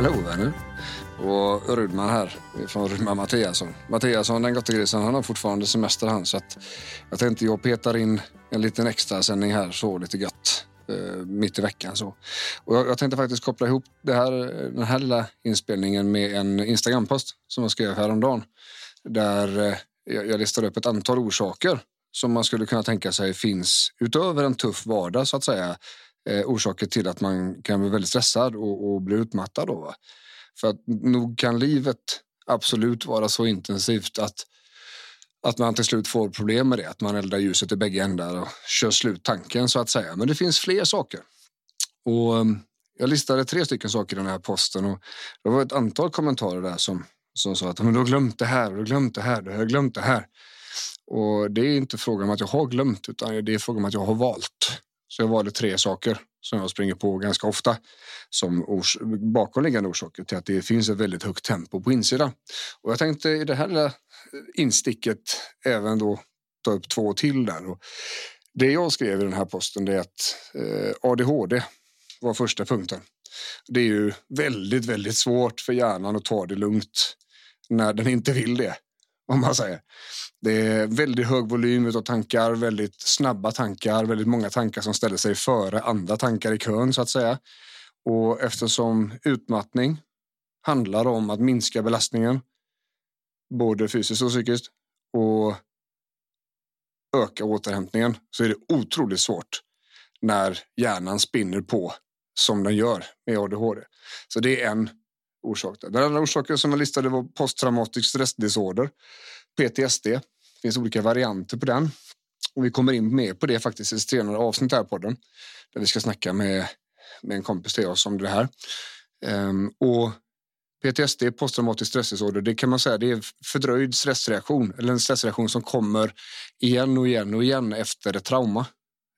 Hallå vänner. Och Rudman här från Rudman Mattiasson. Mattiasson, den grisen, han har fortfarande semester han så att jag tänkte jag petar in en liten extra sändning här så lite gött eh, mitt i veckan så. Och jag, jag tänkte faktiskt koppla ihop det här, den här lilla inspelningen med en Instagram-post som jag skrev häromdagen där eh, jag, jag listade upp ett antal orsaker som man skulle kunna tänka sig finns utöver en tuff vardag så att säga eh, orsaker till att man kan bli väldigt stressad och, och bli utmattad. Då, va? För att nog kan livet absolut vara så intensivt att, att man till slut får problem med det. Att man eldar ljuset i bägge ändar och kör slut tanken så att säga. Men det finns fler saker. Och eh, jag listade tre stycken saker i den här posten och det var ett antal kommentarer där som, som sa att men du har glömt det här, du har glömt det här, du har glömt det här. Och det är inte frågan om att jag har glömt utan det är frågan om att jag har valt. Så jag valde tre saker som jag springer på ganska ofta som ors bakomliggande orsaker till att det finns ett väldigt högt tempo på insidan. Och jag tänkte i det här lilla eh, insticket även då ta upp två till där. Och det jag skrev i den här posten är att eh, ADHD var första punkten. Det är ju väldigt, väldigt svårt för hjärnan att ta det lugnt när den inte vill det. Om man säger. Det är väldigt hög volym av tankar, väldigt snabba tankar, väldigt många tankar som ställer sig före andra tankar i kön så att säga. Och eftersom utmattning handlar om att minska belastningen, både fysiskt och psykiskt, och öka återhämtningen så är det otroligt svårt när hjärnan spinner på som den gör med ADHD. Så det är en orsak. Den andra orsaken som jag listade var posttraumatisk stressdisorder, PTSD. Det finns olika varianter på den. Och vi kommer in mer på det faktiskt i ett senare avsnitt här på podden. Där vi ska snacka med, med en kompis till oss om det här. Um, och PTSD, posttraumatisk stressdisorder, det kan man säga det är fördröjd stressreaktion eller en stressreaktion som kommer igen och igen och igen efter ett trauma.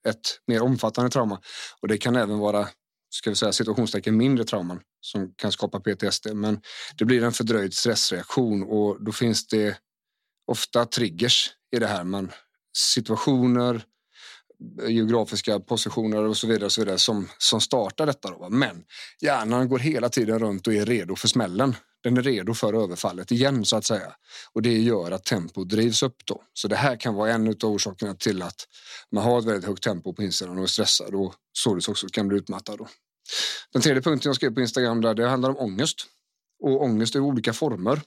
Ett mer omfattande trauma. Och det kan även vara ska vi säga, situationstecken mindre trauman som kan skapa PTSD. Men det blir en fördröjd stressreaktion och då finns det ofta triggers i det här. Man, situationer, geografiska positioner och så vidare, och så vidare som, som startar detta. Då. Men hjärnan går hela tiden runt och är redo för smällen. Den är redo för överfallet igen så att säga. Och det gör att tempo drivs upp då. Så det här kan vara en av orsakerna till att man har ett väldigt högt tempo på insidan och är stressad och således också kan bli utmattad. Då. Den tredje punkten jag skrev på Instagram där, det handlar om ångest. Och ångest i olika former.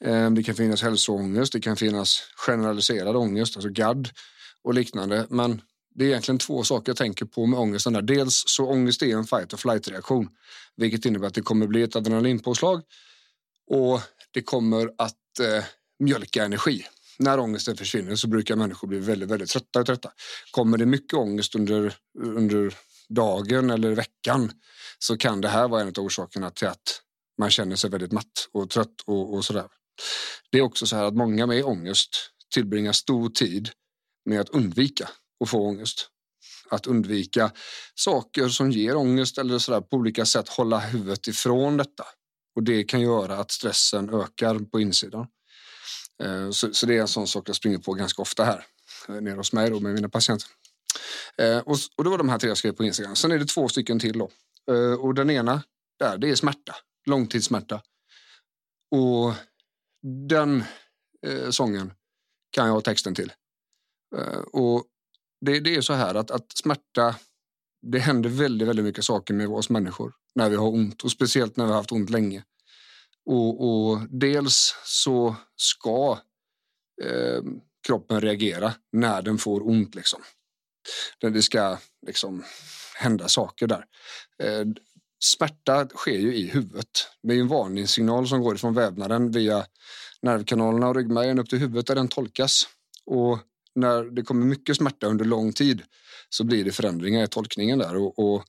Ehm, det kan finnas hälsoångest, det kan finnas generaliserad ångest, alltså GAD och liknande. Men det är egentligen två saker jag tänker på med ångesten. Där. Dels så ångest är en fight or flight reaktion, vilket innebär att det kommer bli ett adrenalinpåslag och det kommer att eh, mjölka energi. När ångesten försvinner så brukar människor bli väldigt, väldigt trötta och trötta. Kommer det mycket ångest under, under dagen eller veckan så kan det här vara en av orsakerna till att man känner sig väldigt matt och trött och, och sådär. Det är också så här att många med ångest tillbringar stor tid med att undvika att få ångest. Att undvika saker som ger ångest eller så där, på olika sätt hålla huvudet ifrån detta. Och det kan göra att stressen ökar på insidan. Eh, så, så det är en sån sak jag springer på ganska ofta här eh, nere hos mig då med mina patienter. Eh, och, och det var de här tre jag skrev på Instagram. Sen är det två stycken till då. Och den ena där, det är smärta, långtidssmärta. Och den eh, sången kan jag ha texten till. Eh, och det, det, är så här att, att smärta, det händer väldigt, väldigt mycket saker med oss människor när vi har ont och speciellt när vi har haft ont länge. Och, och dels så ska eh, kroppen reagera när den får ont liksom. Det ska liksom hända saker där. Eh, smärta sker ju i huvudet. Det är en varningssignal som går från vävnaden via nervkanalerna och ryggmärgen upp till huvudet där den tolkas. Och när det kommer mycket smärta under lång tid så blir det förändringar i tolkningen där och, och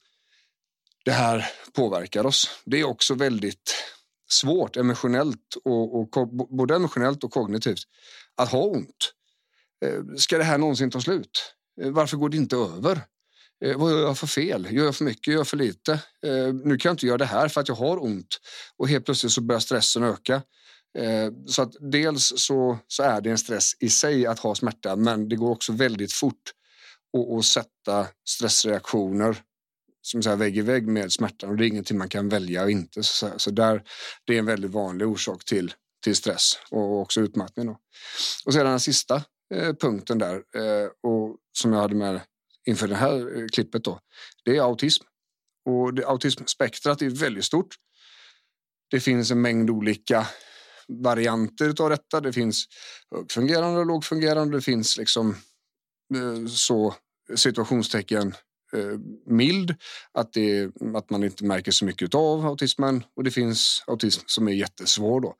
det här påverkar oss. Det är också väldigt svårt emotionellt och, och både emotionellt och kognitivt att ha ont. Eh, ska det här någonsin ta slut? Eh, varför går det inte över? Eh, vad gör jag för fel? Gör jag för mycket? Gör jag för lite? Nu kan jag inte göra det här för att jag har ont och helt plötsligt så börjar stressen öka. Eh, så att dels så, så är det en stress i sig att ha smärta men det går också väldigt fort att sätta stressreaktioner som så vägg i vägg med smärtan och det är ingenting man kan välja och inte. Så, så där, det är en väldigt vanlig orsak till, till stress och också utmattning. Då. Och sedan den sista eh, punkten där eh, och som jag hade med inför det här eh, klippet då, det är autism. Och det, autismspektrat är väldigt stort. Det finns en mängd olika varianter av detta. Det finns högfungerande och lågfungerande. Det finns liksom eh, så situationstecken eh, mild, att, det, att man inte märker så mycket av autismen och det finns autism som är jättesvår. Då.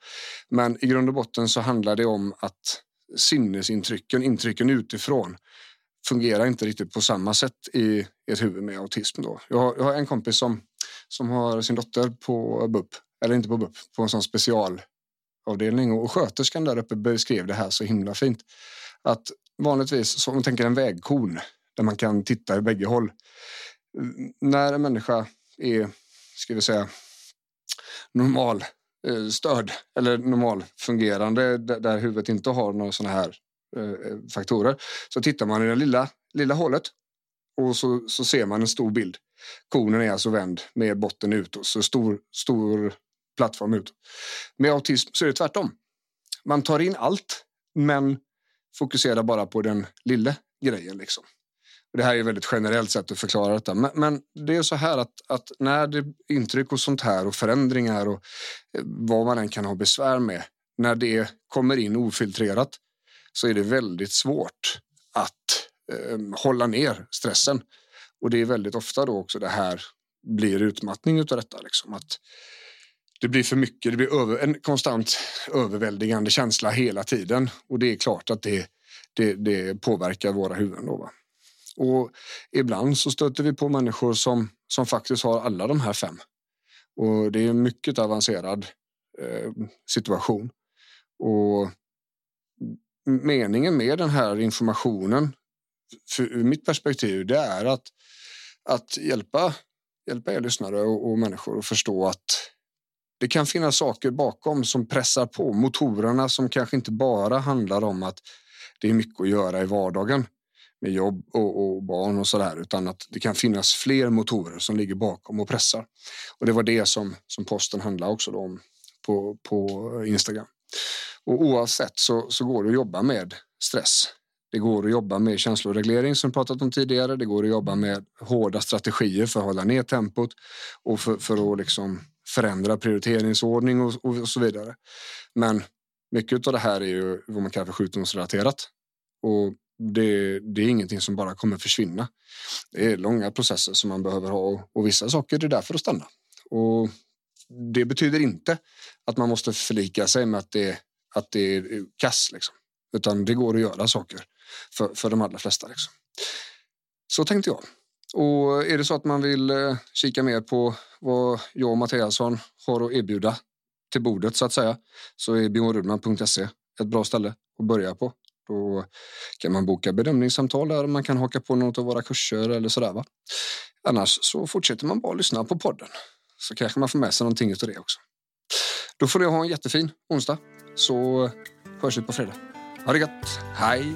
Men i grund och botten så handlar det om att sinnesintrycken, intrycken utifrån fungerar inte riktigt på samma sätt i ett huvud med autism. Då. Jag, har, jag har en kompis som, som har sin dotter på BUP, eller inte på BUP, på en sån special avdelning och sköterskan där uppe beskrev det här så himla fint. Att vanligtvis, om man tänker en vägkon, där man kan titta i bägge håll. När en människa är, ska vi säga, normal stöd störd eller normal fungerande där huvudet inte har några sådana här eh, faktorer så tittar man i det lilla, lilla hålet och så, så ser man en stor bild. Konen är alltså vänd med botten utåt, så stor, stor plattform ut. Med autism så är det tvärtom. Man tar in allt men fokuserar bara på den lilla grejen. Liksom. Det här är ett väldigt generellt sätt att förklara detta. Men, men, det är så här att, att när det intryck och sånt här och förändringar och eh, vad man än kan ha besvär med, när det kommer in ofiltrerat så är det väldigt svårt att eh, hålla ner stressen. Och det är väldigt ofta då också det här blir utmattning av detta. Liksom. Att det blir för mycket, det blir över, en konstant överväldigande känsla hela tiden. Och det är klart att det, det, det påverkar våra huvuden. Då, va? Och ibland så stöter vi på människor som, som faktiskt har alla de här fem. Och det är en mycket avancerad eh, situation. Och meningen med den här informationen, för, ur mitt perspektiv, det är att, att hjälpa, hjälpa er lyssnare och, och människor att förstå att det kan finnas saker bakom som pressar på motorerna som kanske inte bara handlar om att det är mycket att göra i vardagen med jobb och, och barn och så där, utan att det kan finnas fler motorer som ligger bakom och pressar. Och det var det som, som posten handlade också om på, på Instagram. Och oavsett så, så går det att jobba med stress. Det går att jobba med känsloreglering som pratat om tidigare. Det går att jobba med hårda strategier för att hålla ner tempot och för, för att liksom förändra prioriteringsordning och, och, så vidare. Men mycket av det här är ju vad man kallar för sjukdomsrelaterat. Och det, det, är ingenting som bara kommer försvinna. Det är långa processer som man behöver ha och vissa saker är där för att stanna. Och det betyder inte att man måste förlika sig med att det, att det är kass, liksom. utan det går att göra saker för, för de allra flesta. Liksom. Så tänkte jag. Och är det så att man vill eh, kika mer på vad jag och Mattiasson har att erbjuda till bordet så att säga så är bjornrudman.se ett bra ställe att börja på. Då kan man boka bedömningssamtal där man kan haka på något av våra kurser eller sådär. Va? Annars så fortsätter man bara lyssna på podden så kanske man får med sig någonting av det också. Då får ni ha en jättefin onsdag så hörs vi på fredag. Ha det gött. Hej!